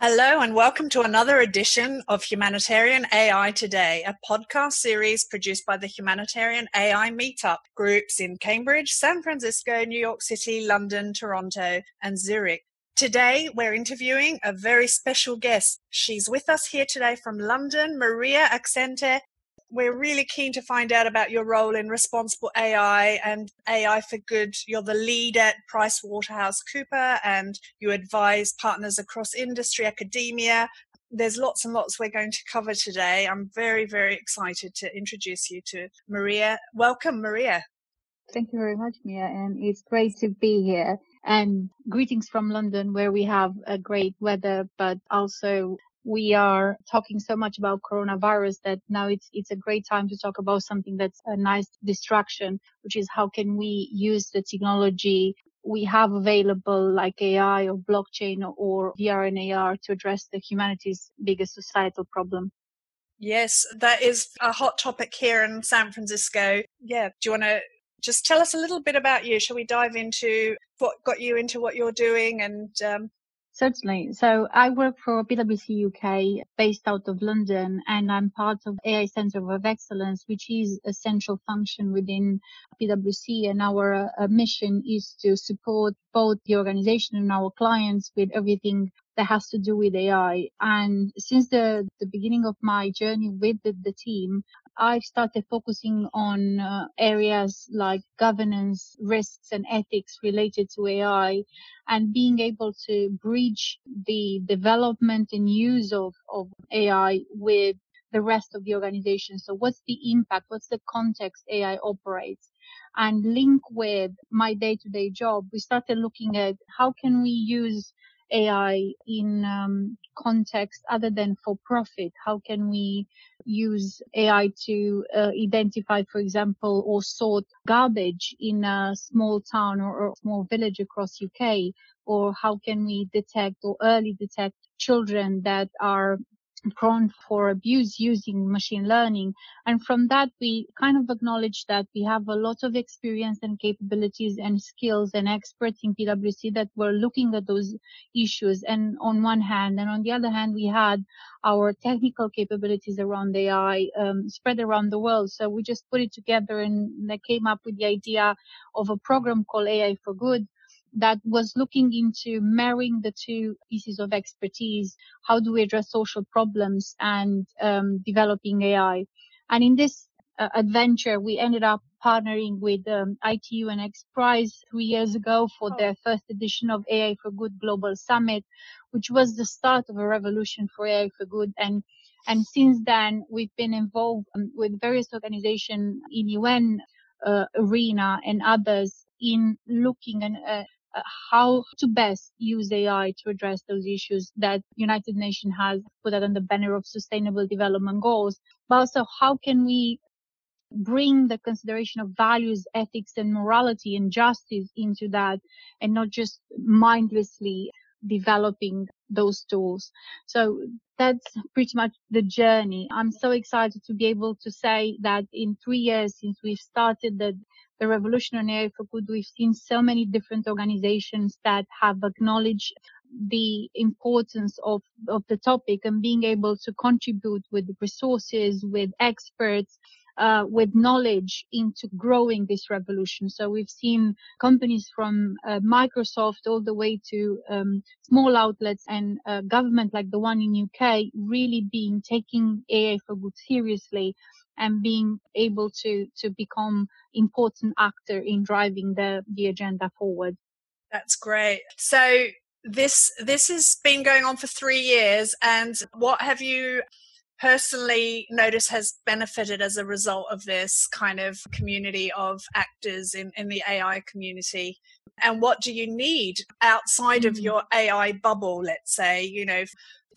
Hello, and welcome to another edition of Humanitarian AI Today, a podcast series produced by the Humanitarian AI Meetup groups in Cambridge, San Francisco, New York City, London, Toronto, and Zurich. Today, we're interviewing a very special guest. She's with us here today from London, Maria Axente, we're really keen to find out about your role in responsible AI and AI for good. You're the lead at PricewaterhouseCooper and you advise partners across industry, academia. There's lots and lots we're going to cover today. I'm very, very excited to introduce you to Maria. Welcome, Maria. Thank you very much, Mia, and it's great to be here. And greetings from London, where we have a great weather, but also we are talking so much about coronavirus that now it's it's a great time to talk about something that's a nice distraction, which is how can we use the technology we have available like AI or blockchain or VR and AR to address the humanity's biggest societal problem. Yes, that is a hot topic here in San Francisco. Yeah, do you want to just tell us a little bit about you? Shall we dive into what got you into what you're doing and um, Certainly. So I work for PwC UK based out of London and I'm part of AI Center of Excellence, which is a central function within PwC. And our uh, mission is to support both the organization and our clients with everything that has to do with AI. And since the, the beginning of my journey with the, the team, I've started focusing on uh, areas like governance, risks and ethics related to AI and being able to bridge the development and use of, of AI with the rest of the organization. So what's the impact? What's the context AI operates? And link with my day to day job, we started looking at how can we use AI in um, context other than for profit? How can we use AI to uh, identify, for example, or sort garbage in a small town or a small village across UK? Or how can we detect or early detect children that are prone for abuse using machine learning. And from that, we kind of acknowledge that we have a lot of experience and capabilities and skills and experts in PwC that were looking at those issues. And on one hand, and on the other hand, we had our technical capabilities around AI um, spread around the world. So we just put it together and came up with the idea of a program called AI for Good that was looking into marrying the two pieces of expertise. How do we address social problems and um, developing AI? And in this uh, adventure, we ended up partnering with um, ITU and X Prize three years ago for their first edition of AI for Good Global Summit, which was the start of a revolution for AI for Good. And and since then, we've been involved um, with various organizations in UN uh, arena and others in looking and uh, how to best use AI to address those issues that United Nations has put out on the banner of sustainable development goals, but also how can we bring the consideration of values, ethics and morality and justice into that and not just mindlessly developing those tools. So that's pretty much the journey. I'm so excited to be able to say that in three years since we've started the the Revolution on AI for Good, we've seen so many different organizations that have acknowledged the importance of, of the topic and being able to contribute with resources, with experts, uh, with knowledge into growing this revolution. So we've seen companies from uh, Microsoft all the way to um, small outlets and uh, government like the one in UK really being taking AI for good seriously and being able to to become important actor in driving the the agenda forward. That's great. So this this has been going on for three years, and what have you personally notice has benefited as a result of this kind of community of actors in, in the AI community? And what do you need outside of mm. your AI bubble, let's say, you know,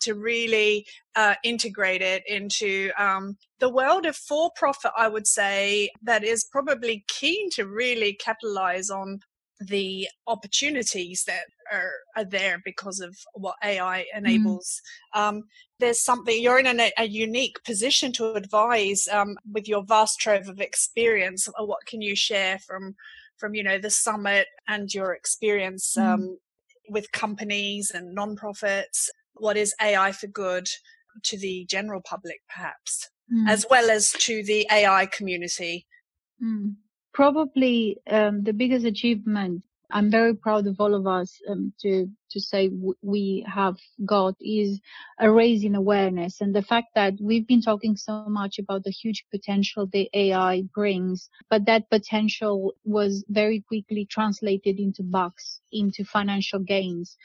to really uh, integrate it into um, the world of for profit, I would say, that is probably keen to really capitalize on the opportunities that are, are there because of what AI mm. enables. Mm. Um, there's something you're in a, a unique position to advise um, with your vast trove of experience. What can you share from from you know the summit and your experience mm. um, with companies and nonprofits what is AI for good to the general public, perhaps, Mm. as well as to the AI community? Probably um, the biggest achievement I'm very proud of all of us um, to to say we have got is a raise in awareness and the fact that we've been talking so much about the huge potential the AI brings, but that potential was very quickly translated into bucks, into financial gains.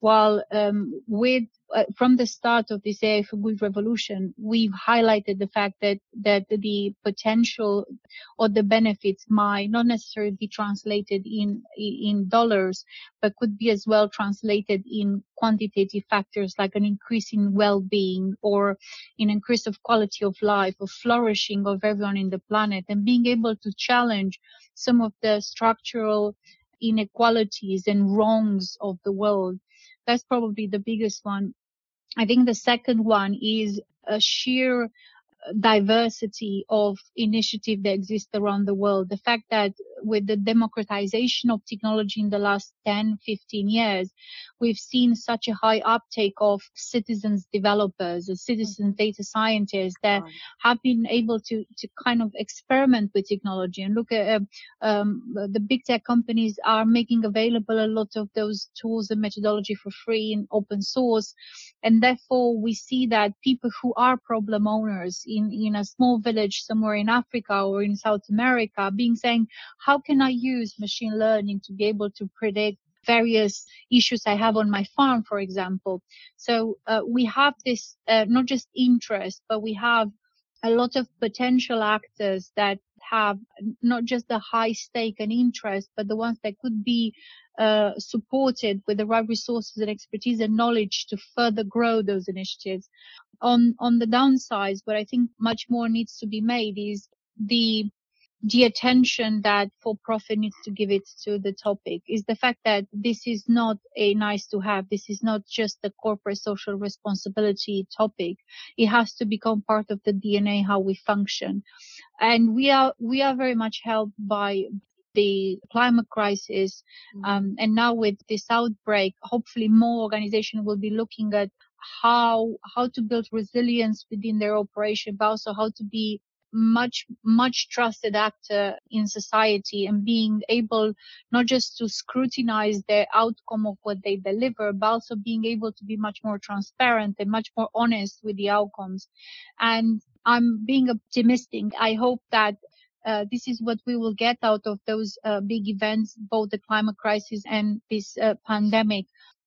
While um, with uh, from the start of this AI for Good revolution, we've highlighted the fact that that the potential or the benefits might not necessarily be translated in in dollars, but could be as well translated in quantitative factors like an increase in well-being or an increase of quality of life or flourishing of everyone in the planet and being able to challenge some of the structural inequalities and wrongs of the world that's probably the biggest one. I think the second one is a sheer diversity of initiative that exist around the world. The fact that with the democratization of technology in the last 10, 15 years, we've seen such a high uptake of citizens developers, citizen data scientists that have been able to, to kind of experiment with technology and look at um, um, the big tech companies are making available a lot of those tools and methodology for free and open source. And therefore we see that people who are problem owners in, in a small village somewhere in Africa or in South America being saying, how can I use machine learning to be able to predict various issues I have on my farm, for example. So uh, we have this uh, not just interest, but we have a lot of potential actors that have not just the high stake and interest, but the ones that could be uh, supported with the right resources and expertise and knowledge to further grow those initiatives. On on the downsides, what I think much more needs to be made is the the attention that for profit needs to give it to the topic is the fact that this is not a nice to have. This is not just a corporate social responsibility topic. It has to become part of the DNA, how we function. And we are, we are very much helped by the climate crisis. Um, and now with this outbreak, hopefully more organizations will be looking at how, how to build resilience within their operation, but also how to be much much trusted actor in society and being able not just to scrutinize the outcome of what they deliver but also being able to be much more transparent and much more honest with the outcomes and i'm being optimistic i hope that uh, this is what we will get out of those uh, big events, both the climate crisis and this uh, pandemic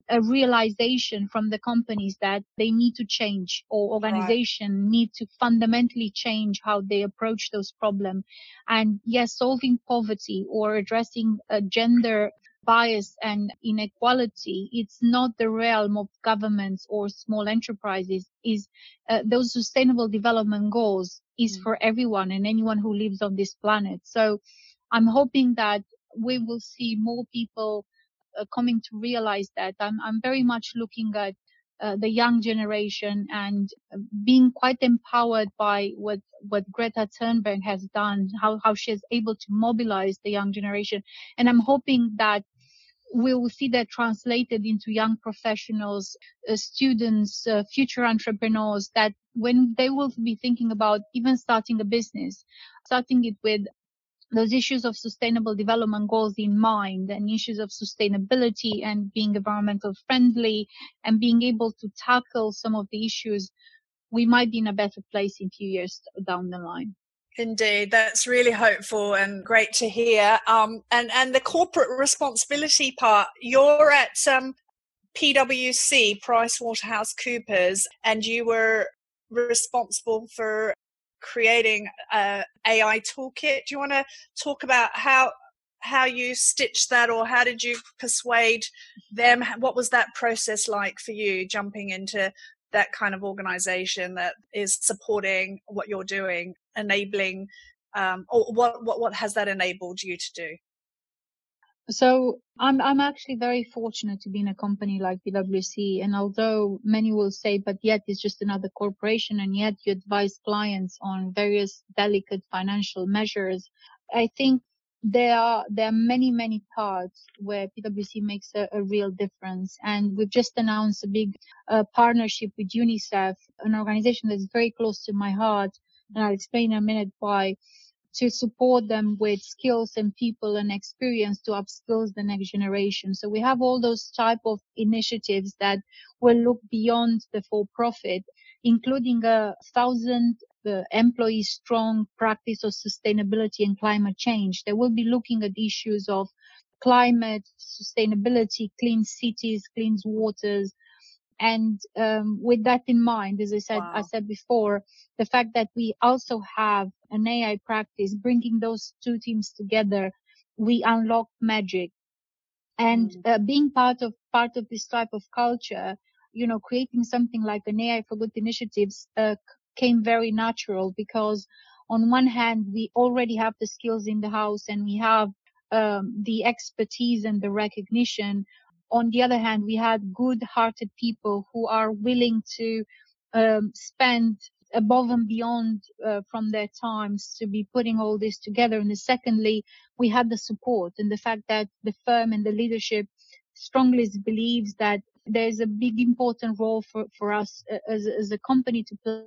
a realization from the companies that they need to change or organization right. need to fundamentally change how they approach those problems. And yes, solving poverty or addressing a gender bias and inequality, it's not the realm of governments or small enterprises. Is uh, those sustainable development goals is mm. for everyone and anyone who lives on this planet. So I'm hoping that we will see more people uh, coming to realize that. I'm, I'm very much looking at uh, the young generation and being quite empowered by what what Greta Thunberg has done, how how she is able to mobilize the young generation, and I'm hoping that we will see that translated into young professionals, uh, students, uh, future entrepreneurs that when they will be thinking about even starting a business, starting it with those issues of sustainable development goals in mind and issues of sustainability and being environmental friendly and being able to tackle some of the issues, we might be in a better place in a few years down the line. Indeed, that's really hopeful and great to hear. Um, and and the corporate responsibility part, you're at um, PwC, Price Waterhouse Coopers, and you were responsible for creating a AI toolkit. Do you want to talk about how how you stitched that, or how did you persuade them? What was that process like for you, jumping into that kind of organization that is supporting what you're doing, enabling, um, or what what what has that enabled you to do? So I'm I'm actually very fortunate to be in a company like PwC, and although many will say, but yet it's just another corporation, and yet you advise clients on various delicate financial measures, I think there are there are many many parts where PwC makes a, a real difference, and we've just announced a big uh, partnership with UNICEF, an organization that's very close to my heart, and I'll explain in a minute why. To support them with skills and people and experience to upskill the next generation. So we have all those type of initiatives that will look beyond the for profit, including a thousand the employee strong practice of sustainability and climate change. They will be looking at issues of climate, sustainability, clean cities, clean waters. And um, with that in mind, as I said, wow. I said before, the fact that we also have an AI practice, bringing those two teams together, we unlock magic. And mm. uh, being part of part of this type of culture, you know, creating something like an AI for Good initiatives uh, came very natural because on one hand, we already have the skills in the house and we have um, the expertise and the recognition. On the other hand, we had good hearted people who are willing to um, spend above and beyond uh, from their times to be putting all this together. And secondly, we had the support and the fact that the firm and the leadership strongly believes that there's a big important role for, for us uh, as, as a company to play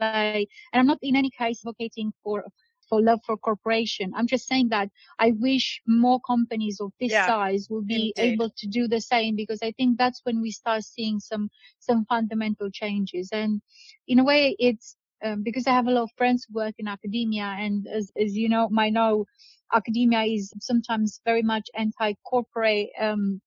and I'm not in any case advocating for for love for corporation. I'm just saying that I wish more companies of this yeah, size will be indeed. able to do the same because I think that's when we start seeing some some fundamental changes. And in a way, it's um, because I have a lot of friends who work in academia, and as as you know, might know, academia is sometimes very much anti-corporate. Um,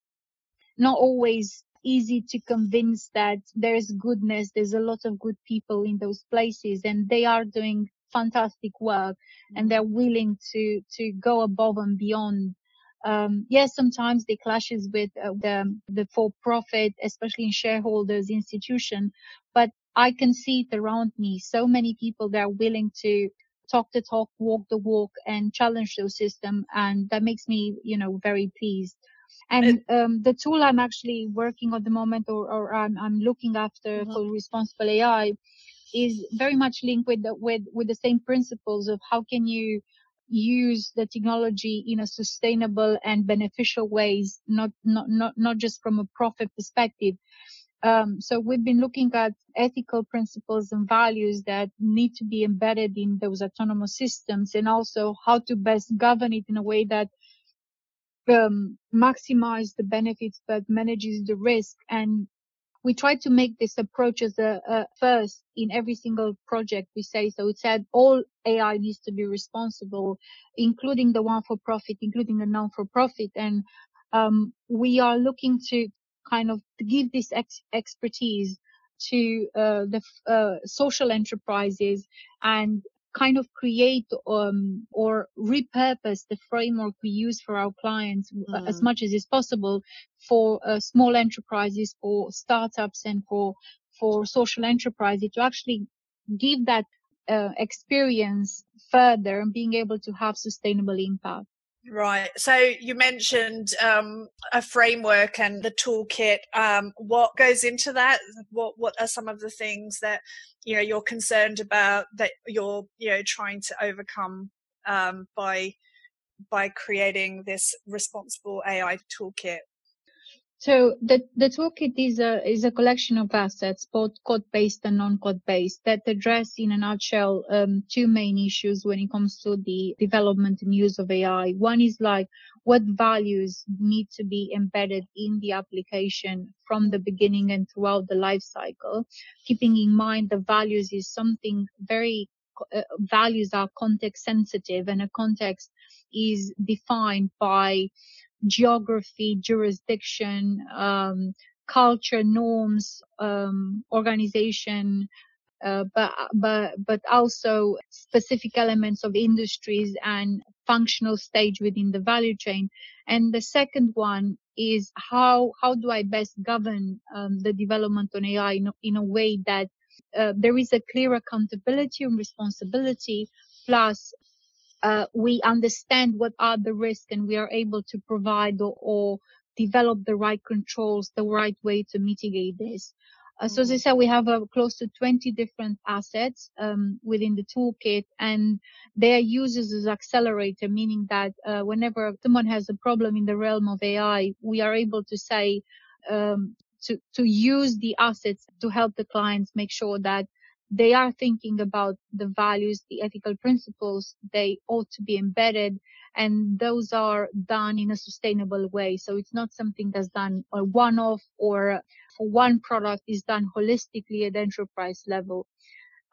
not always easy to convince that there's goodness, there's a lot of good people in those places and they are doing fantastic work and they're willing to, to go above and beyond. Um, yes, sometimes they clashes with uh, the, the for-profit, especially in shareholders institution, but I can see it around me. So many people that are willing to talk the talk, walk the walk and challenge those system. And that makes me, you know, very pleased. And um, the tool I'm actually working on the moment or, or I'm, I'm looking after mm-hmm. for responsible AI is very much linked with the, with, with the same principles of how can you use the technology in a sustainable and beneficial ways, not, not, not, not just from a profit perspective. Um, so we've been looking at ethical principles and values that need to be embedded in those autonomous systems and also how to best govern it in a way that um, maximize the benefits but manages the risk. And we try to make this approach as a, a, first in every single project we say. So it said all ai needs to be responsible including the one for profit including the non for profit and um, we are looking to kind of give this ex- expertise to uh, the uh, social enterprises and kind of create um, or repurpose the framework we use for our clients mm. as much as is possible for uh, small enterprises, for startups, and for for social enterprises to actually give that uh, experience further and being able to have sustainable impact. Right. So you mentioned um, a framework and the toolkit. Um, what goes into that? What What are some of the things that you know you're concerned about that you're you know trying to overcome um, by by creating this responsible AI toolkit? So the, the toolkit is a, is a collection of assets, both code-based and non-code-based, that address in a nutshell um, two main issues when it comes to the development and use of AI. One is like what values need to be embedded in the application from the beginning and throughout the life cycle, keeping in mind the values is something very uh, values are context sensitive and a context is defined by geography, jurisdiction, um, culture, norms, um, organization, uh, but but but also specific elements of industries and functional stage within the value chain. And the second one is how how do I best govern um, the development on AI in, in a way that uh, there is a clear accountability and responsibility, plus uh, we understand what are the risks and we are able to provide or, or, develop the right controls, the right way to mitigate this. Uh, so as I mm-hmm. said, we have uh, close to 20 different assets um, within the toolkit, and they are used as accelerator, meaning that uh, whenever someone has a problem in the realm of AI, we are able to say um, to to use the assets to help the clients make sure that they are thinking about the values, the ethical principles they ought to be embedded, and those are done in a sustainable way. So it's not something that's done a one-off or for one product is done holistically at enterprise level.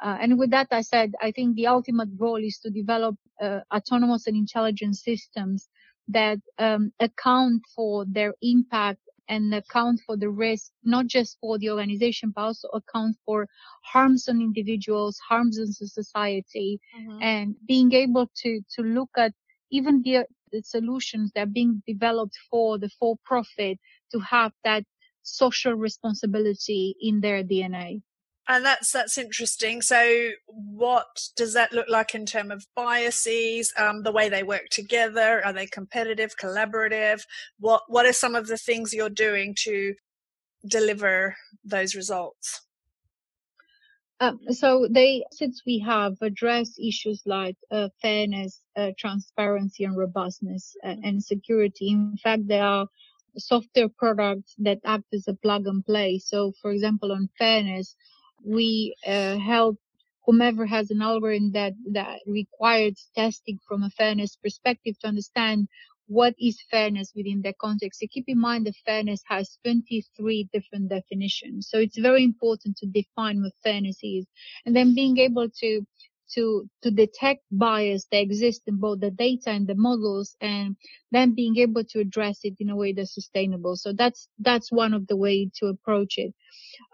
Uh, and with that, I said, I think the ultimate goal is to develop uh, autonomous and intelligent systems that um, account for their impact and account for the risk, not just for the organization, but also account for harms on individuals, harms on society, mm-hmm. and being able to, to look at even the, the solutions that are being developed for the for profit to have that social responsibility in their DNA. And that's that's interesting. So, what does that look like in terms of biases? Um, the way they work together? Are they competitive, collaborative? What What are some of the things you're doing to deliver those results? Um, so they, since we have addressed issues like uh, fairness, uh, transparency, and robustness uh, and security. In fact, there are software products that act as a plug and play. So, for example, on fairness, we uh, help whomever has an algorithm that, that requires testing from a fairness perspective to understand what is fairness within that context. So keep in mind that fairness has 23 different definitions. So it's very important to define what fairness is and then being able to to to detect bias that exists in both the data and the models and then being able to address it in a way that's sustainable. So that's that's one of the way to approach it.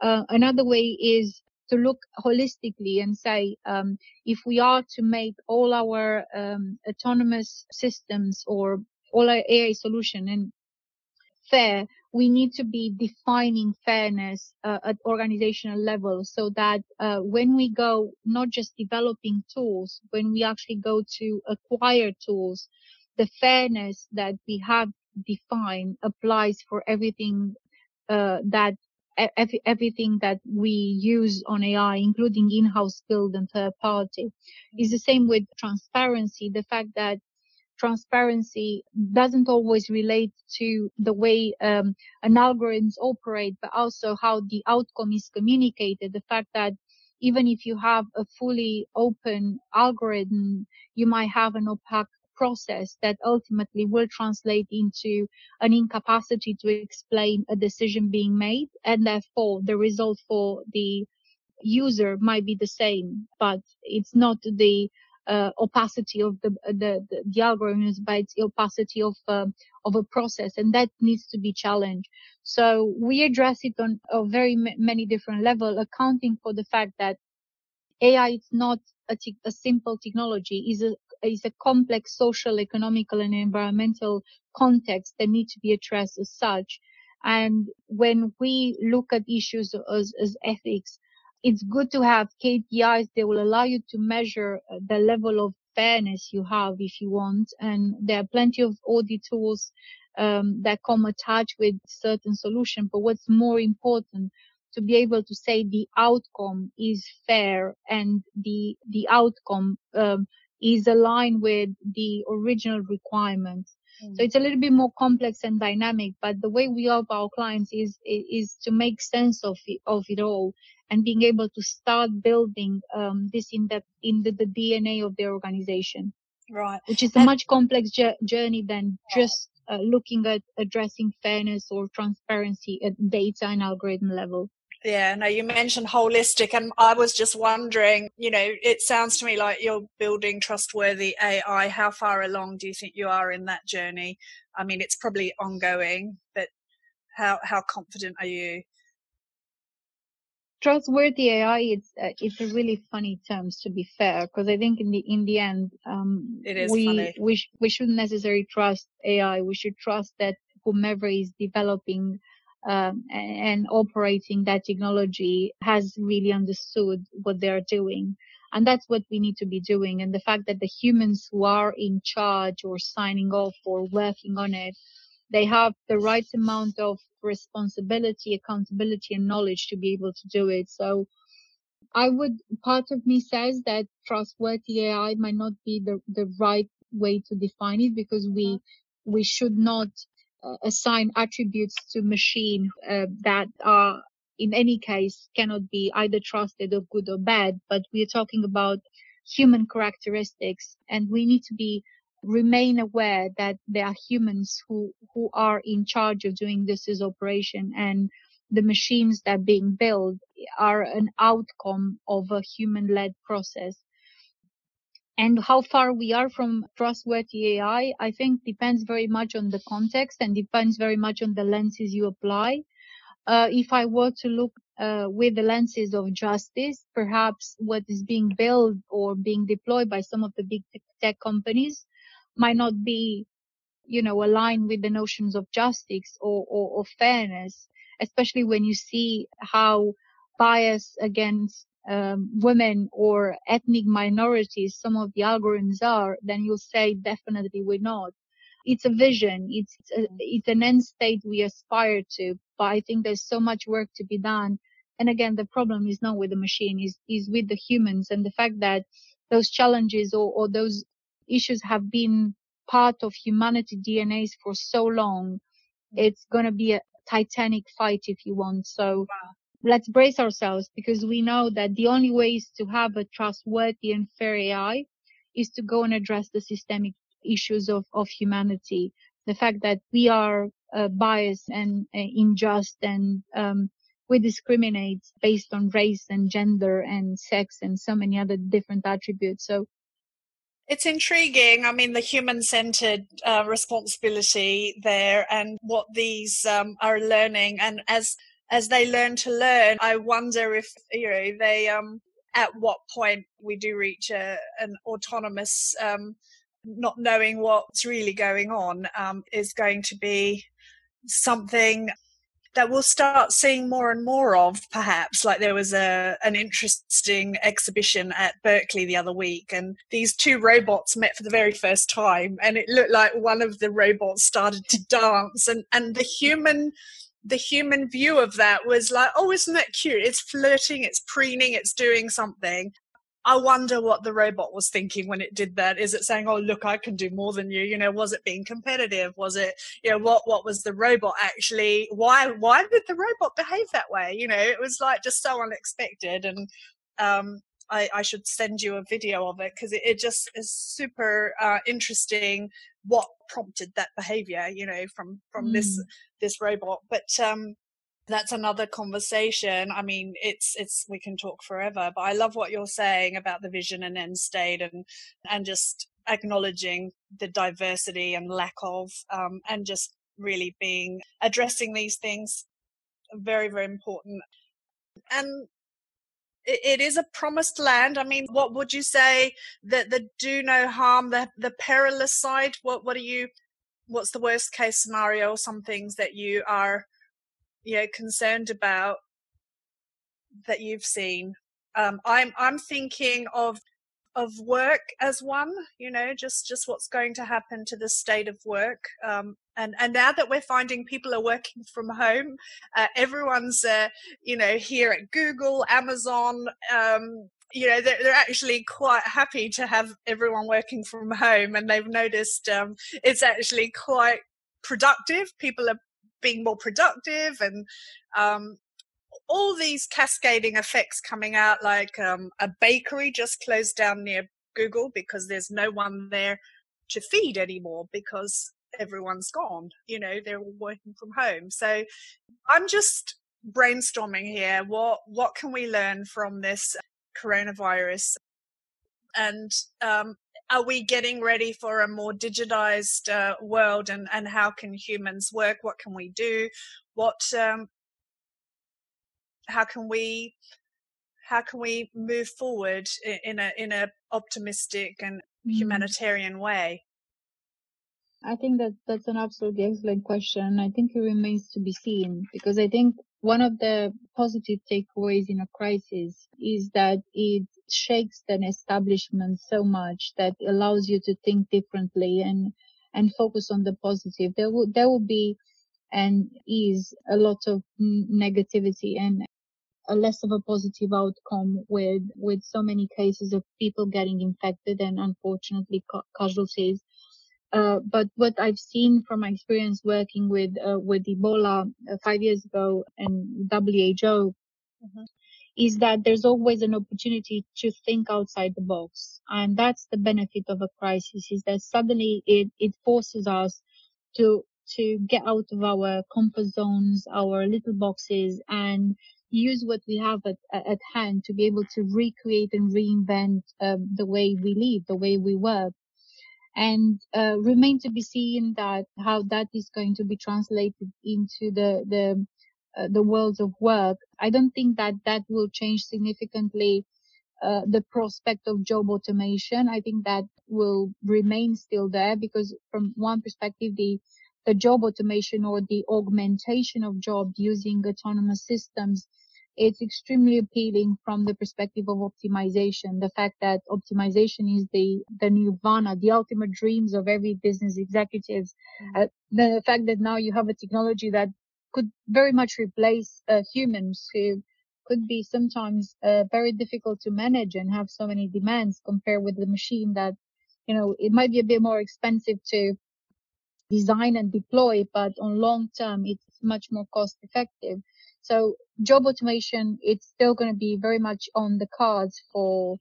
Uh, another way is to look holistically and say um, if we are to make all our um, autonomous systems or all our AI solution and fair, we need to be defining fairness uh, at organizational level so that uh, when we go not just developing tools, when we actually go to acquire tools, the fairness that we have defined applies for everything uh, that everything that we use on AI, including in-house build and third party. Is the same with transparency. The fact that transparency doesn't always relate to the way um, an algorithms operate, but also how the outcome is communicated. The fact that even if you have a fully open algorithm, you might have an opaque process that ultimately will translate into an incapacity to explain a decision being made and therefore the result for the user might be the same, but it's not the uh, opacity of the, the, the, the algorithms, but it's opacity of, uh, of a process. And that needs to be challenged. So we address it on a very m- many different level, accounting for the fact that AI is not a, a simple technology, is a is a complex social, economical, and environmental context that need to be addressed as such. And when we look at issues as, as ethics, it's good to have KPIs They will allow you to measure uh, the level of fairness you have if you want. And there are plenty of audit tools um, that come attached with certain solution. But what's more important to be able to say the outcome is fair and the the outcome um, is aligned with the original requirements. So it's a little bit more complex and dynamic, but the way we help our clients is is to make sense of it, of it all and being able to start building um, this in the in the, the, DNA of their organization. Right. Which is a much complex journey than just uh, looking at addressing fairness or transparency at data and algorithm level. Yeah, no, you mentioned holistic, and I was just wondering, you know, it sounds to me like you're building trustworthy AI. How far along do you think you are in that journey? I mean, it's probably ongoing, but how how confident are you? Trustworthy AI, it's uh, it's a really funny term to be fair, because I think in the in the end, um, it is we funny. we sh- we shouldn't necessarily trust AI. We should trust that whomever is developing um, and operating that technology has really understood what they're doing. And that's what we need to be doing. And the fact that the humans who are in charge or signing off or working on it, they have the right amount of responsibility, accountability, and knowledge to be able to do it. So I would, part of me says that trustworthy AI might not be the, the right way to define it because we, we should not assign attributes to machine uh, that are in any case cannot be either trusted or good or bad, but we are talking about human characteristics and we need to be remain aware that there are humans who, who are in charge of doing this as operation and the machines that are being built are an outcome of a human led process. And how far we are from trustworthy AI, I think depends very much on the context and depends very much on the lenses you apply. Uh, if I were to look uh, with the lenses of justice, perhaps what is being built or being deployed by some of the big tech companies might not be, you know, aligned with the notions of justice or, or, or fairness, especially when you see how bias against um, women or ethnic minorities some of the algorithms are, then you'll say definitely we're not. It's a vision. It's a, it's an end state we aspire to, but I think there's so much work to be done. And again, the problem is not with the machine, is is with the humans and the fact that those challenges or, or those issues have been part of humanity DNAs for so long. It's going to be a titanic fight if you want. So. Let's brace ourselves because we know that the only ways to have a trustworthy and fair AI is to go and address the systemic issues of, of humanity. The fact that we are uh, biased and uh, unjust and um, we discriminate based on race and gender and sex and so many other different attributes. So it's intriguing. I mean, the human centered uh, responsibility there and what these um, are learning. And as, as they learn to learn, I wonder if, you know, they, um, at what point we do reach a, an autonomous, um, not knowing what's really going on, um, is going to be something that we'll start seeing more and more of perhaps. Like there was a an interesting exhibition at Berkeley the other week and these two robots met for the very first time and it looked like one of the robots started to dance and and the human the human view of that was like, oh, isn't that cute? It's flirting, it's preening, it's doing something. I wonder what the robot was thinking when it did that. Is it saying, "Oh, look, I can do more than you"? You know, was it being competitive? Was it, you know, what what was the robot actually? Why why did the robot behave that way? You know, it was like just so unexpected, and um, I, I should send you a video of it because it, it, just is super uh, interesting. What prompted that behavior? You know, from from mm. this this robot, but um, that's another conversation. I mean, it's it's we can talk forever, but I love what you're saying about the vision and end state and and just acknowledging the diversity and lack of um, and just really being addressing these things very very important. And it, it is a promised land. I mean what would you say that the do no harm the the perilous side? What what are you what's the worst case scenario some things that you are you know concerned about that you've seen? Um, i'm i'm thinking of of work as one you know just just what's going to happen to the state of work. Um, and and now that we're finding people are working from home uh, everyone's uh, you know here at google amazon um, you know they're, they're actually quite happy to have everyone working from home and they've noticed um, it's actually quite productive. People are being more productive and um, all these cascading effects coming out like um, a bakery just closed down near google because there's no one there to feed anymore because everyone's gone you know they're all working from home. So i'm just brainstorming here what what can we learn from this coronavirus and um, are we getting ready for a more digitized uh, world and, and how can humans work? What can we do? What um, how can we how can we move forward in a in a optimistic and mm. humanitarian way? I think that that's an absolutely excellent question i think it remains to be seen because i think one of the positive takeaways in a crisis is that it shakes an establishment so much that allows you to think differently and and focus on the positive. There will there will be and is a lot of negativity and a less of a positive outcome with with so many cases of people getting infected and unfortunately ca- casualties. Uh, but what I've seen from my experience working with uh, with Ebola uh, five years ago and WHO mm-hmm. is that there's always an opportunity to think outside the box, and that's the benefit of a crisis is that suddenly it it forces us to to get out of our comfort zones, our little boxes, and use what we have at, at hand to be able to recreate and reinvent um, the way we live, the way we work. And uh, remain to be seen that how that is going to be translated into the the uh, the world of work. I don't think that that will change significantly uh, the prospect of job automation. I think that will remain still there because from one perspective, the the job automation or the augmentation of jobs using autonomous systems it's extremely appealing from the perspective of optimization. The fact that optimization is the, the nirvana, the ultimate dreams of every business executive. Mm-hmm. Uh, the fact that now you have a technology that could very much replace uh, humans who could be sometimes uh, very difficult to manage and have so many demands compared with the machine that, you know, it might be a bit more expensive to design and deploy, but on long term, it's much more cost effective. So job automation, it's still going to be very much on the cards for,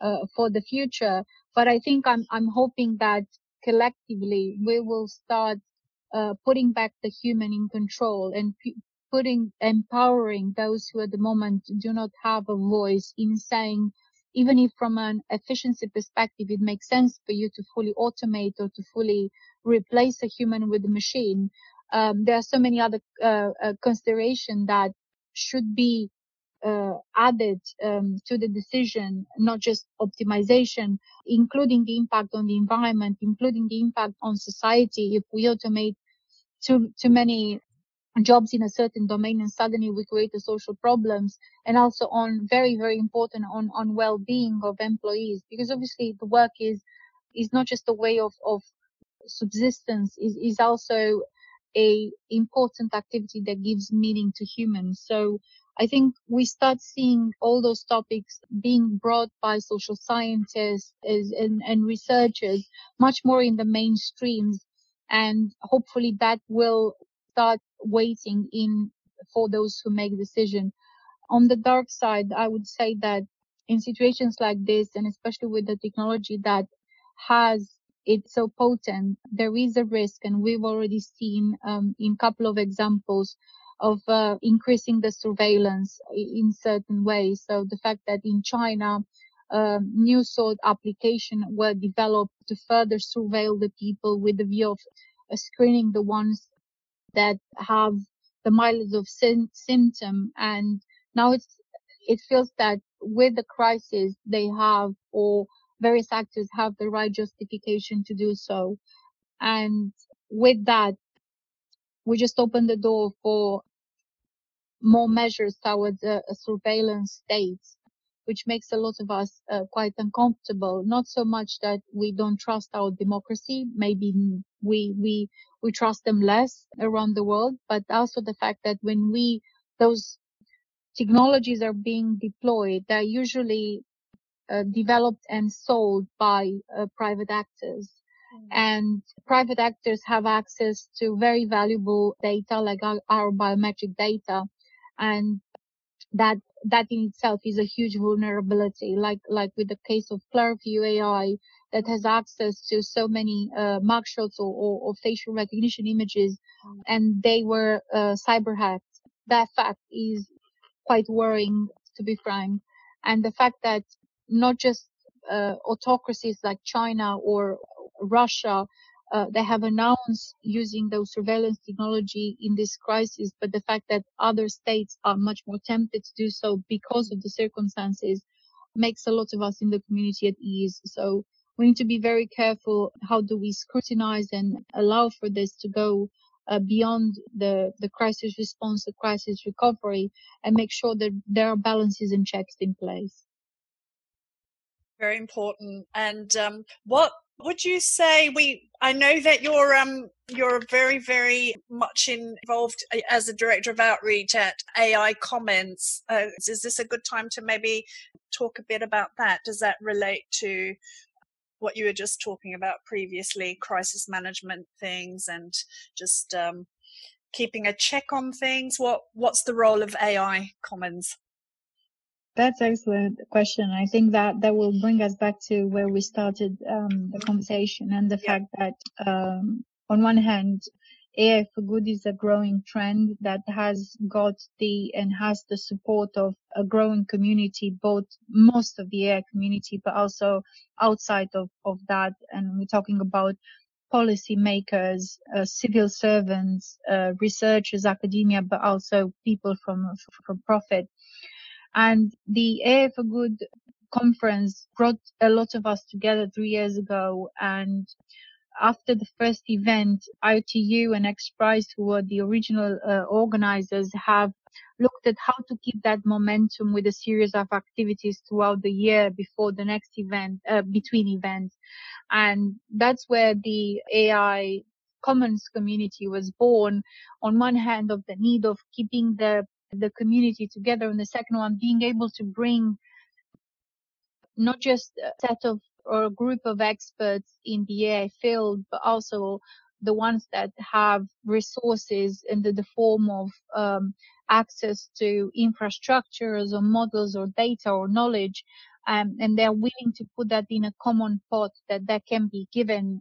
uh, for the future. But I think I'm, I'm hoping that collectively we will start, uh, putting back the human in control and p- putting, empowering those who at the moment do not have a voice in saying, even if from an efficiency perspective, it makes sense for you to fully automate or to fully replace a human with a machine um, there are so many other uh, uh, considerations that should be uh, added um, to the decision, not just optimization, including the impact on the environment, including the impact on society. If we automate too too many jobs in a certain domain and suddenly we create social problems and also on very very important on on well-being of employees because obviously the work is is not just a way of of subsistence is is also a important activity that gives meaning to humans. So I think we start seeing all those topics being brought by social scientists and, and researchers much more in the mainstreams. And hopefully that will start waiting in for those who make decision. On the dark side, I would say that in situations like this, and especially with the technology that has it's so potent, there is a risk, and we've already seen um, in a couple of examples of uh, increasing the surveillance in certain ways. So the fact that in China, uh, new sort application were developed to further surveil the people with the view of uh, screening the ones that have the mildest of symptom. And now it's it feels that with the crisis they have or various actors have the right justification to do so. And with that, we just open the door for more measures towards a, a surveillance state, which makes a lot of us uh, quite uncomfortable. Not so much that we don't trust our democracy, maybe we we we trust them less around the world, but also the fact that when we those technologies are being deployed, they're usually developed and sold by uh, private actors. Mm. And private actors have access to very valuable data like our, our biometric data. And that that in itself is a huge vulnerability, like like with the case of Clearview AI that has access to so many uh, mugshots or, or, or, facial recognition images, mm. and they were uh, cyber hacked. That fact is quite worrying, to be frank, and the fact that not just uh, autocracies like China or Russia, uh, they have announced using those surveillance technology in this crisis, but the fact that other states are much more tempted to do so because of the circumstances makes a lot of us in the community at ease. So we need to be very careful. How do we scrutinize and allow for this to go uh, beyond the, the crisis response, the crisis recovery, and make sure that there are balances and checks in place? Very important. And um, what would you say we i know that you're um you're very very much involved uh, as a director of outreach at ai commons. Uh, is this a good time to maybe talk a bit about that? Does that relate to what you were just talking about previously crisis management things and just um, keeping a check on things? What what's the role of ai commons that's excellent question. I think that that will bring us back to where we started um, the conversation and the fact that um, on one hand, AI for good is a growing trend that has got the and has the support of a growing community, both most of the AI community, but also outside of, of that. And we're talking about policymakers, uh, civil servants, uh, researchers, academia, but also people from from profit. And the for Good conference brought a lot of us together three years ago. And after the first event, ITU and XPRIZE, who were the original uh, organizers, have looked at how to keep that momentum with a series of activities throughout the year before the next event, uh, between events. And that's where the AI Commons community was born. On one hand, of the need of keeping the the community together. And the second one, being able to bring not just a set of or a group of experts in the AI field, but also the ones that have resources in the, the form of um, access to infrastructures or models or data or knowledge. Um, and they're willing to put that in a common pot that that can be given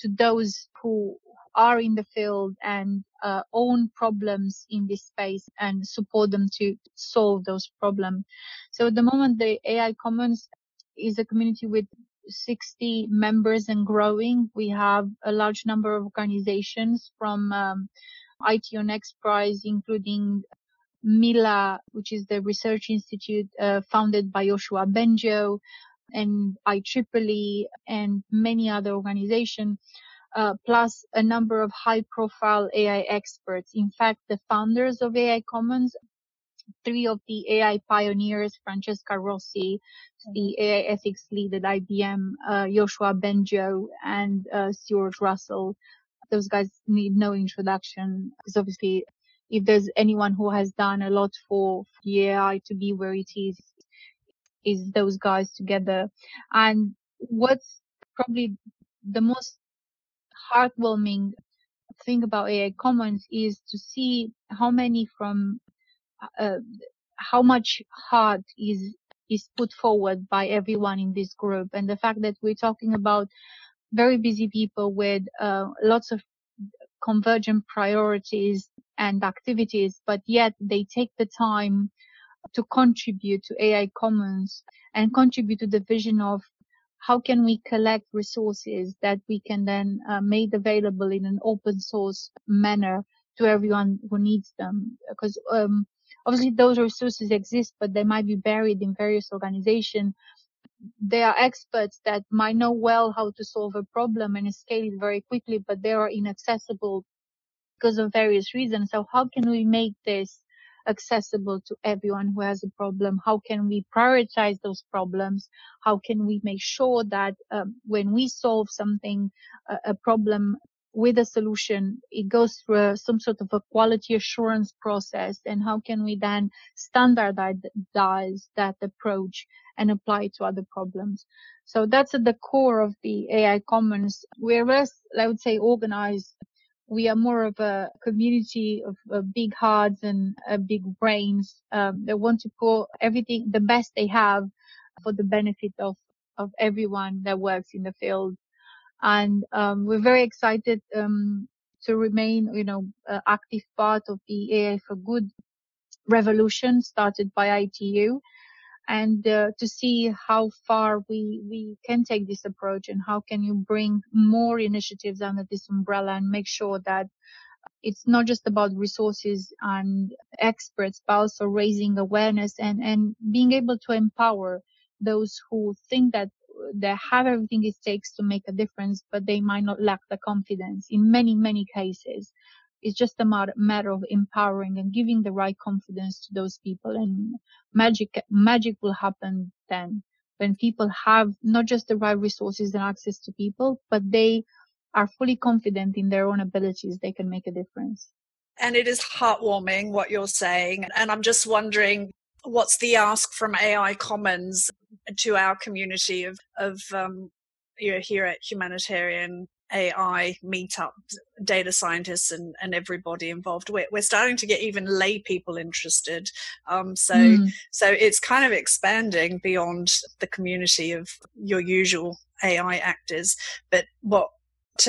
to those who are in the field and uh, own problems in this space and support them to solve those problems. So at the moment, the AI Commons is a community with 60 members and growing. We have a large number of organizations from um, IT on XPRIZE, including Mila, which is the research institute uh, founded by Yoshua Bengio, and IEEE, and many other organizations uh, plus a number of high profile AI experts. In fact, the founders of AI Commons, three of the AI pioneers, Francesca Rossi, the AI ethics lead at IBM, uh, Yoshua Bengio, and uh, Stuart Russell. Those guys need no introduction because obviously if there's anyone who has done a lot for the AI to be where it is, is those guys together. And what's probably the most heartwarming thing about AI Commons is to see how many from uh, how much heart is is put forward by everyone in this group, and the fact that we're talking about very busy people with uh, lots of convergent priorities and activities, but yet they take the time to contribute to AI Commons and contribute to the vision of how can we collect resources that we can then uh, made available in an open source manner to everyone who needs them? Because um, obviously those resources exist but they might be buried in various organizations there are experts that might know well how to solve a problem and scale it very quickly but they are inaccessible because of various reasons. So how can we make this accessible to everyone who has a problem? How can we prioritize those problems? How can we make sure that um, when we solve something, uh, a problem with a solution, it goes through a, some sort of a quality assurance process? And how can we then standardize that approach and apply it to other problems? So that's at the core of the AI Commons. We're less, I would say, organized we are more of a community of, of big hearts and uh, big brains um, that want to put everything, the best they have for the benefit of, of everyone that works in the field. And um, we're very excited um, to remain, you know, active part of the AI for Good revolution started by ITU and uh, to see how far we we can take this approach and how can you bring more initiatives under this umbrella and make sure that it's not just about resources and experts but also raising awareness and and being able to empower those who think that they have everything it takes to make a difference but they might not lack the confidence in many many cases it's just a matter of empowering and giving the right confidence to those people and magic magic will happen then when people have not just the right resources and access to people, but they are fully confident in their own abilities, they can make a difference. And it is heartwarming what you're saying. And I'm just wondering what's the ask from AI Commons to our community of, of um, you know, here at Humanitarian AI meetup, data scientists and, and everybody involved. We're, we're starting to get even lay people interested. Um, so, mm. so it's kind of expanding beyond the community of your usual AI actors. But what,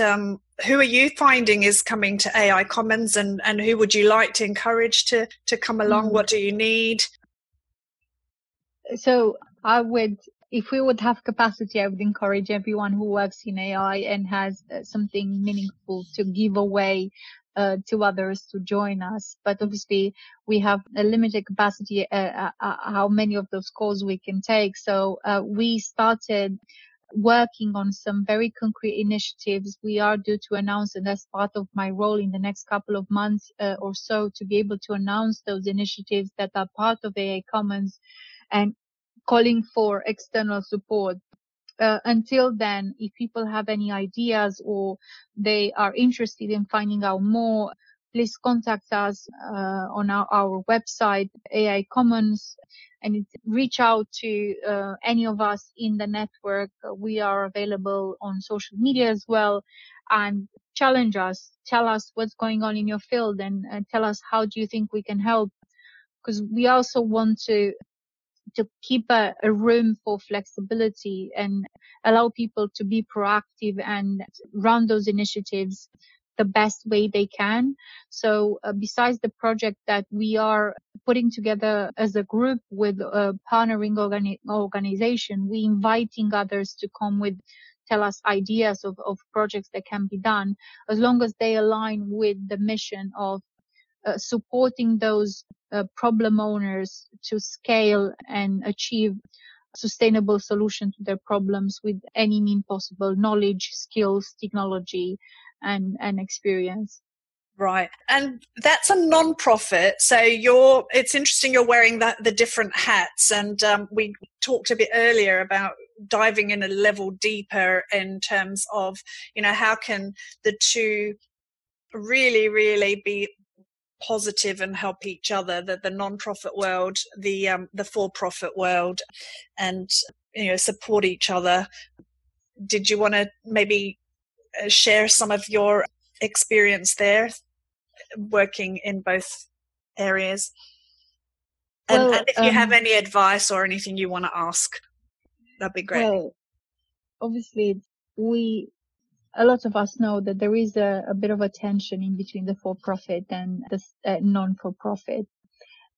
um, who are you finding is coming to AI Commons and, and who would you like to encourage to, to come along? Mm. What do you need? So I would if we would have capacity, I would encourage everyone who works in AI and has uh, something meaningful to give away uh, to others to join us. But obviously, we have a limited capacity uh, uh, uh how many of those calls we can take. So uh, we started working on some very concrete initiatives. We are due to announce, and that's part of my role in the next couple of months or so, to be able to announce those initiatives that are part of AI Commons and calling for external support. Uh, until then, if people have any ideas or they are interested in finding out more, please contact us uh, on our, our, website, AI Commons, and reach out to uh, any of us in the network. We are available on social media as well, and challenge us. Tell us what's going on in your field, and, and tell us how do you think we can help. Because we also want to to keep a, a, room for flexibility and allow people to be proactive and run those initiatives the best way they can. So uh, besides the project that we are putting together as a group with a partnering organi- organization, we inviting others to come with tell us ideas of, of projects that can be done as long as they align with the mission of uh, supporting those uh, problem owners to scale and achieve sustainable solution to their problems with any mean possible knowledge, skills, technology, and, and experience. Right. And that's a non-profit. So you're, it's interesting you're wearing that, the different hats. And um, we talked a bit earlier about diving in a level deeper in terms of, you know, how can the two really, really be positive and help each other the, the non-profit world the um, the for-profit world and you know support each other. Did you want to maybe uh, share some of your experience there working in both areas? And, well, and if you um, have any advice or anything you want to ask that'd be great. Well, obviously we a lot of us know that there is a, a bit of a tension in between the for-profit and the uh, non-for-profit.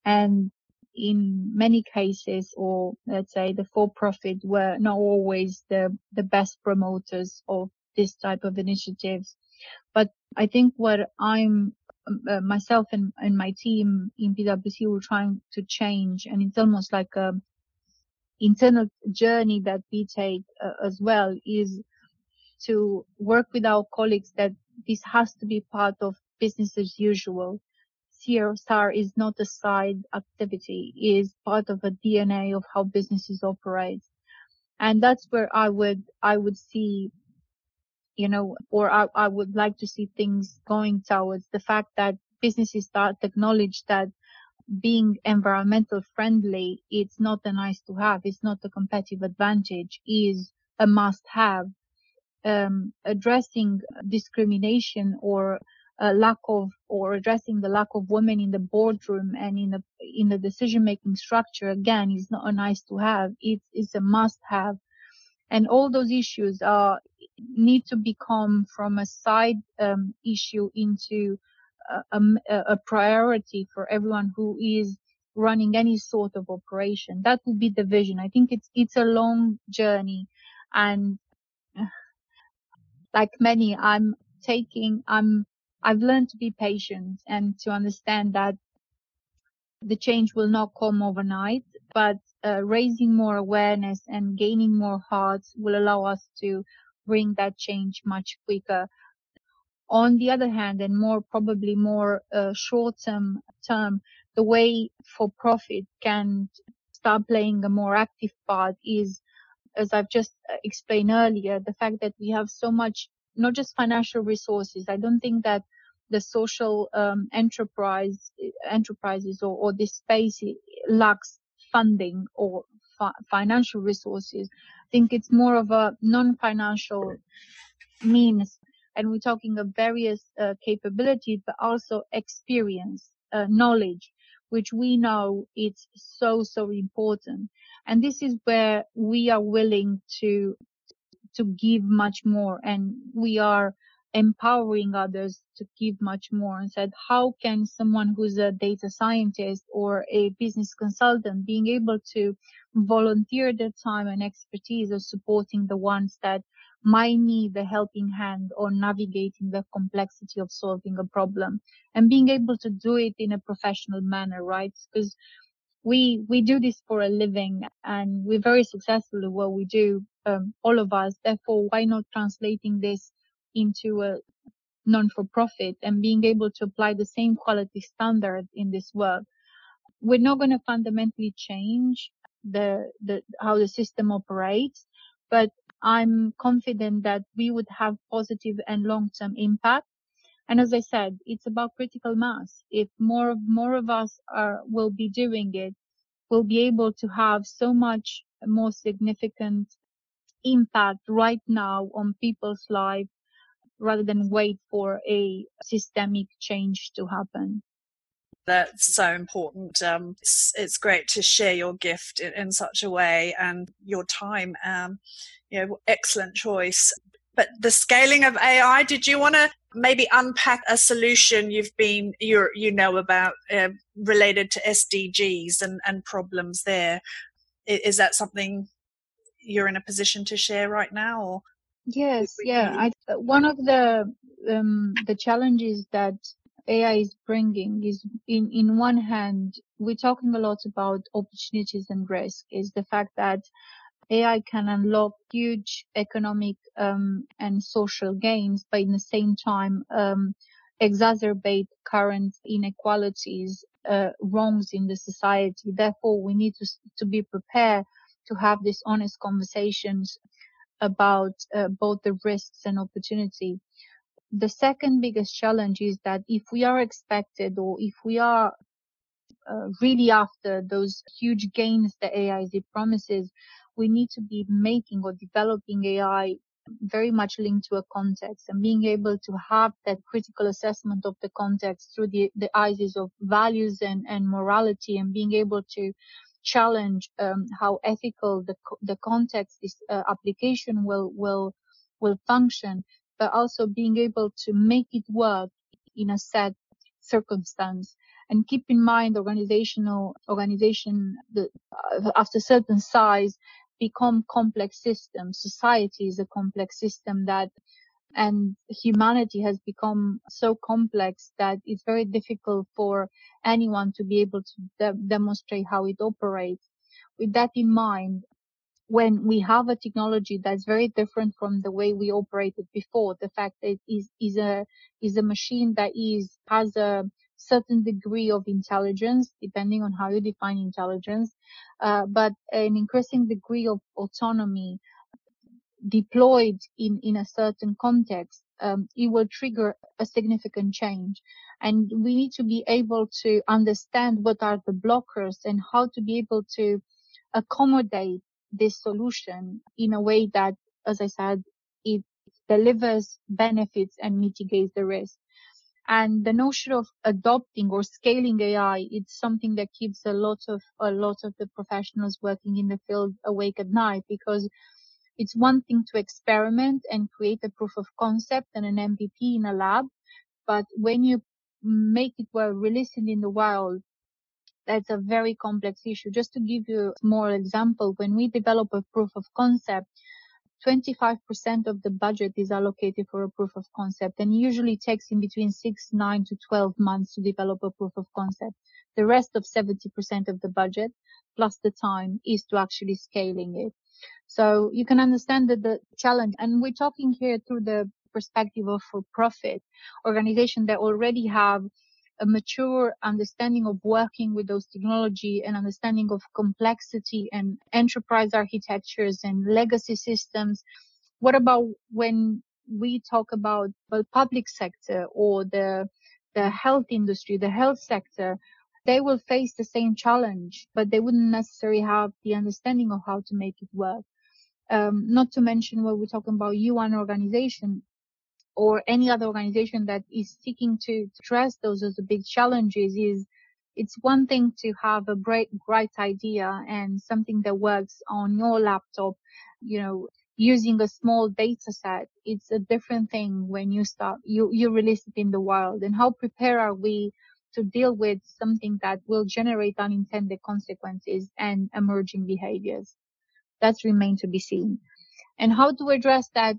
And in many cases, or let's say the for-profit were not always the, the best promoters of this type of initiatives. But I think what I'm uh, myself and, and my team in PwC we're trying to change, and it's almost like a internal journey that we take uh, as well is to work with our colleagues that this has to be part of business as usual. CSR is not a side activity, it is part of a DNA of how businesses operate. And that's where I would, I would see, you know, or I, I would like to see things going towards the fact that businesses start to acknowledge that being environmental friendly, it's not a nice to have, it's not a competitive advantage, is a must have um, addressing discrimination or lack of or addressing the lack of women in the boardroom and in the in the decision making structure again is not a nice to have. It is a must have and all those issues are need to become from a side um, issue into a, a, a, priority for everyone who is running any sort of operation. That would be the vision. I think it's it's a long journey. And like many, I'm taking, I'm, I've learned to be patient and to understand that the change will not come overnight, but uh, raising more awareness and gaining more hearts will allow us to bring that change much quicker. On the other hand, and more probably more uh, short-term term, the way for profit can start playing a more active part is as I've just uh, explained earlier, the fact that we have so much, not just financial resources. I don't think that the social um, enterprise enterprises or, or this space lacks funding or fi- financial resources. I think it's more of a non-financial means, and we're talking of various uh, capabilities, but also experience, uh, knowledge, which we know it's so so important. And this is where we are willing to to give much more, and we are empowering others to give much more and said how can someone who's a data scientist or a business consultant being able to volunteer their time and expertise of supporting the ones that might need the helping hand or navigating the complexity of solving a problem and being able to do it in a professional manner right? Because we we do this for a living and we're very successful at what we do um, all of us therefore why not translating this into a non-for-profit and being able to apply the same quality standard in this work. We're not going to fundamentally change the, the, how the system operates, but I'm confident that we would have positive and long-term impact. And as I said, it's about critical mass. If more of, more of us are, will be doing it, we'll be able to have so much more significant impact right now on people's lives rather than wait for a systemic change to happen. That's so important. Um, it's, it's great to share your gift in, in such a way and your time. Um, you know, excellent choice. But the scaling of AI, did you want to maybe unpack a solution you've been you you know about uh, related to SDGs and and problems there? Is that something you're in a position to share right now, or? Yes, yeah. I, one of the um, the challenges that AI is bringing is in in one hand we're talking a lot about opportunities and risk is the fact that AI can unlock huge economic um, and social gains, but in the same time um, exacerbate current inequalities, uh, wrongs in the society. Therefore, we need to to be prepared to have these honest conversations about uh, both the risks and opportunity. The second biggest challenge is that if we are expected or if we are uh, really after those huge gains that AI promises, we need to be making or developing AI very much linked to a context and being able to have that critical assessment of the context through the, the eyes of values and, and morality and being able to challenge um, how ethical the the context this uh, application will will will function, but also being able to make it work in a set circumstance. And keep in mind, organizational organization the, uh, after certain size become complex systems. Society is a complex system that and humanity has become so complex that it's very difficult for anyone to be able to de- demonstrate how it operates. With that in mind, when we have a technology that's very different from the way we operated before, the fact that it is, is a is a machine that is has a certain degree of intelligence, depending on how you define intelligence, uh, but an increasing degree of autonomy deployed in, in a certain context, um, it will trigger a significant change. And we need to be able to understand what are the blockers and how to be able to accommodate this solution in a way that, as I said, it delivers benefits and mitigates the risk. And the notion of adopting or scaling AI, it's something that keeps a lot of, a lot of the professionals working in the field awake at night because it's one thing to experiment and create a proof of concept and an MVP in a lab, but when you make it well, release it in the wild, that's a very complex issue. Just to give you a small example, when we develop a proof of concept, 25% of the budget is allocated for a proof of concept and usually takes in between 6, 9 to 12 months to develop a proof of concept. The rest of 70% of the budget plus the time is to actually scaling it. So you can understand that the challenge, and we're talking here through the perspective of for profit organization that already have a mature understanding of working with those technology and understanding of complexity and enterprise architectures and legacy systems. What about when we talk about the public sector or the the health industry, the health sector, they will face the same challenge, but they wouldn't necessarily have the understanding of how to make it work. Um, not to mention when we're talking about UN organization or any other organization that is seeking to address those as big challenges is it's one thing to have a bright, bright idea and something that works on your laptop, you know, using a small data set. It's a different thing when you start, you, you release it in the wild and how prepared are we to deal with something that will generate unintended consequences and emerging behaviors. That's remain to be seen. And how to address that?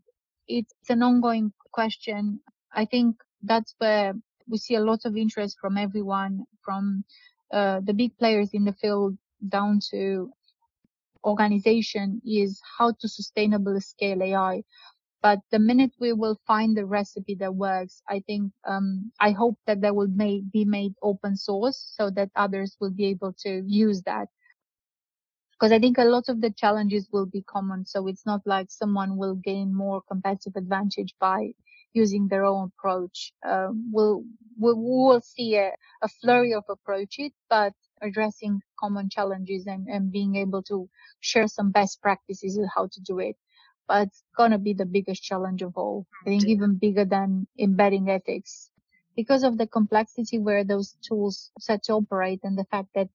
It's an ongoing question. I think that's where we see a lot of interest from everyone, from uh, the big players in the field down to organization is how to sustainably scale AI. But the minute we will find the recipe that works, I think, um, I hope that that will may, be made open source so that others will be able to use that. Because I think a lot of the challenges will be common. So it's not like someone will gain more competitive advantage by using their own approach. Um, we'll, we'll, we'll see a, a flurry of approaches, but addressing common challenges and, and being able to share some best practices of how to do it but it's gonna be the biggest challenge of all. I think even bigger than embedding ethics because of the complexity where those tools set to operate and the fact that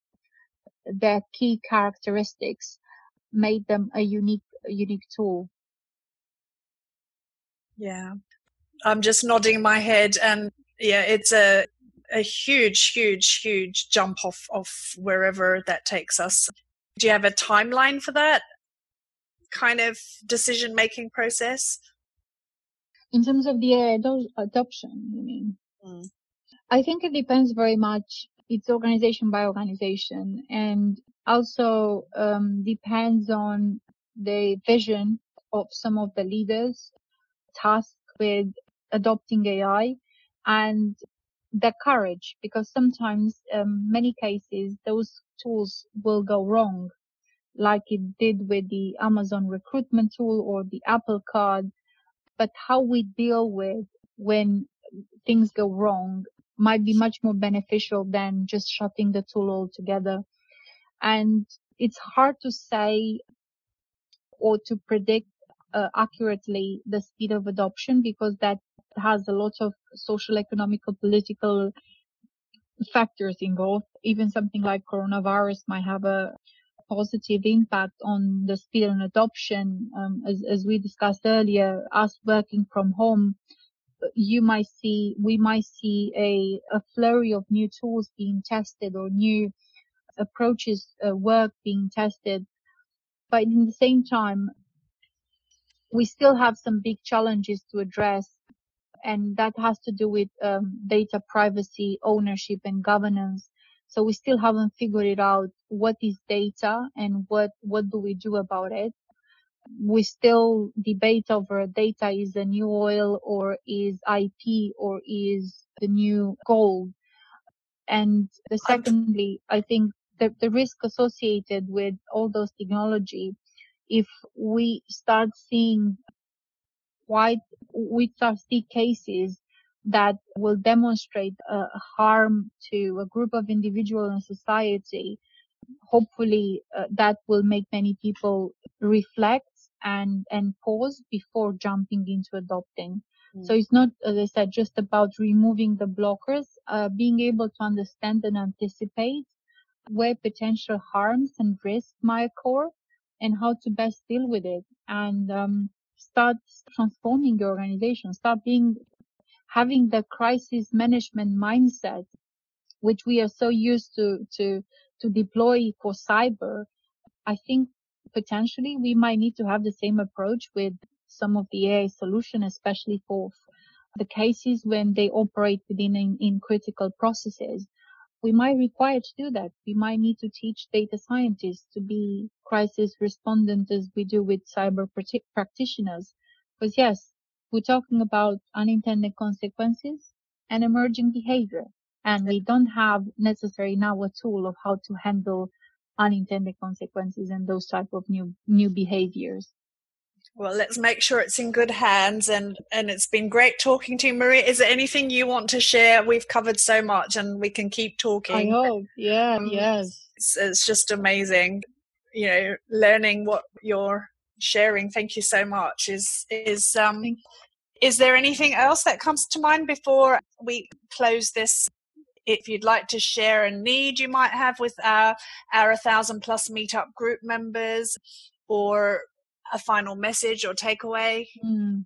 their key characteristics made them a unique, a unique tool. Yeah. I'm just nodding my head and yeah, it's a, a huge, huge, huge jump off of wherever that takes us. Do you have a timeline for that? kind of decision making process? In terms of the adoption, you mean? Mm. I think it depends very much. It's organization by organization and also um, depends on the vision of some of the leaders tasked with adopting AI and the courage because sometimes um, many cases those tools will go wrong like it did with the Amazon recruitment tool or the Apple card. But how we deal with when things go wrong might be much more beneficial than just shutting the tool altogether. And it's hard to say or to predict uh, accurately the speed of adoption because that has a lot of social, economical, political factors involved. Even something like coronavirus might have a positive impact on the speed and adoption. Um, as, as we discussed earlier, us working from home, you might see, we might see a, a flurry of new tools being tested or new approaches, uh, work being tested. But in the same time, we still have some big challenges to address and that has to do with um, data privacy, ownership and governance. So we still haven't figured it out. What is data and what, what do we do about it? We still debate over data is the new oil or is IP or is the new gold. And the secondly, I think the, the risk associated with all those technology, if we start seeing quite, we start see cases that will demonstrate a harm to a group of individuals in society, hopefully uh, that will make many people reflect and, and pause before jumping into adopting. Mm. So it's not, as I said, just about removing the blockers, uh, being able to understand and anticipate where potential harms and risks might occur and how to best deal with it and um, start transforming your organization, start being having the crisis management mindset, which we are so used to, to, to deploy for cyber, I think potentially we might need to have the same approach with some of the AI solution, especially for the cases when they operate within in, in critical processes. We might require to do that. We might need to teach data scientists to be crisis respondent as we do with cyber practitioners. Because yes, we're talking about unintended consequences and emerging behavior. And we don't have necessarily now a tool of how to handle unintended consequences and those type of new new behaviors. Well, let's make sure it's in good hands and and it's been great talking to you, Maria. Is there anything you want to share? We've covered so much and we can keep talking. I hope. Yeah, um, yes. It's, it's just amazing. You know, learning what you're sharing. Thank you so much. Is is um is there anything else that comes to mind before we close this if you'd like to share a need you might have with our our 1000 plus meetup group members or a final message or takeaway mm.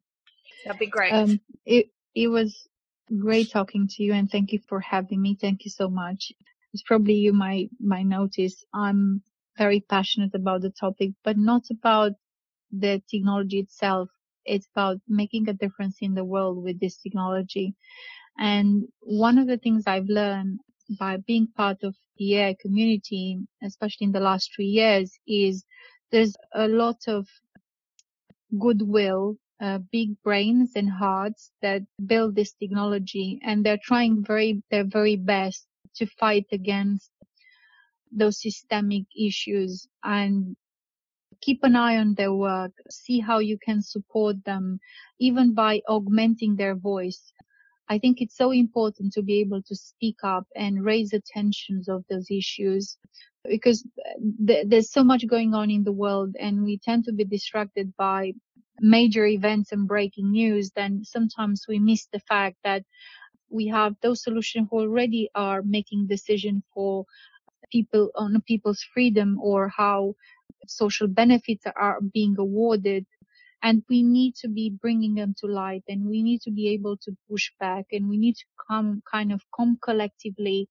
that'd be great. Um, it it was great talking to you and thank you for having me. Thank you so much. It's probably you might might notice i'm very passionate about the topic but not about the technology itself. It's about making a difference in the world with this technology and one of the things I've learned by being part of the AI community, especially in the last three years, is there's a lot of goodwill, uh, big brains and hearts that build this technology, and they're trying very their very best to fight against those systemic issues and keep an eye on their work, see how you can support them, even by augmenting their voice. I think it's so important to be able to speak up and raise attentions of those issues because uh, th- there's so much going on in the world and we tend to be distracted by major events and breaking news. Then sometimes we miss the fact that we have those solutions who already are making decision for people on people's freedom or how social benefits are being awarded and we need to be bringing them to light and we need to be able to push back and we need to come kind of come collectively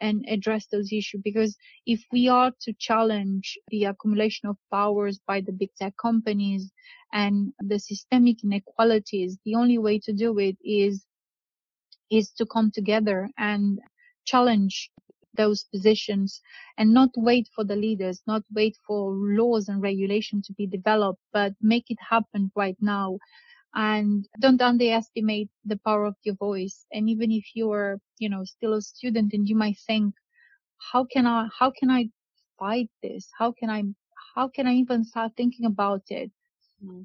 and address those issues. Because if we are to challenge the accumulation of powers by the big tech companies and the systemic inequalities the only way to do it is is to come together and challenge those positions and not wait for the leaders, not wait for laws and regulation to be developed, but make it happen right now. And don't underestimate the power of your voice. And even if you're, you know, still a student and you might think, how can I, how can I fight this? How can I, how can I even start thinking about it? Mm-hmm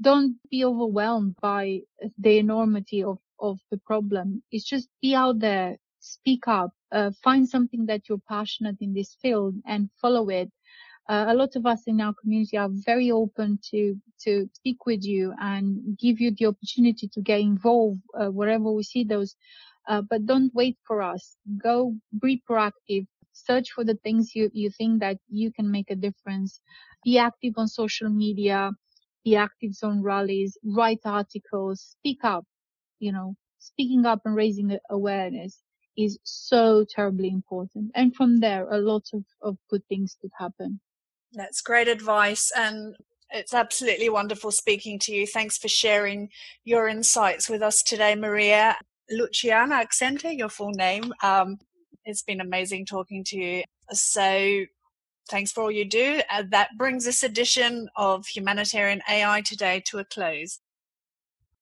don't be overwhelmed by the enormity of of the problem. It's just be out there, speak up, uh, find something that you're passionate in this field and follow it. Uh, a lot of us in our community are very open to to speak with you and give you the opportunity to get involved uh, wherever we see those. Uh, but don't wait for us. Go be proactive. Search for the things you you think that you can make a difference. Be active on social media. Be active on rallies. Write articles. Speak up you know, speaking up and raising awareness is so terribly important. And from there, a lot of, of good things could happen. That's great advice. And it's absolutely wonderful speaking to you. Thanks for sharing your insights with us today, Maria. Luciana Axente, your full name. Um, it's been amazing talking to you. So thanks for all you do. Uh, that brings this edition of Humanitarian AI Today to a close.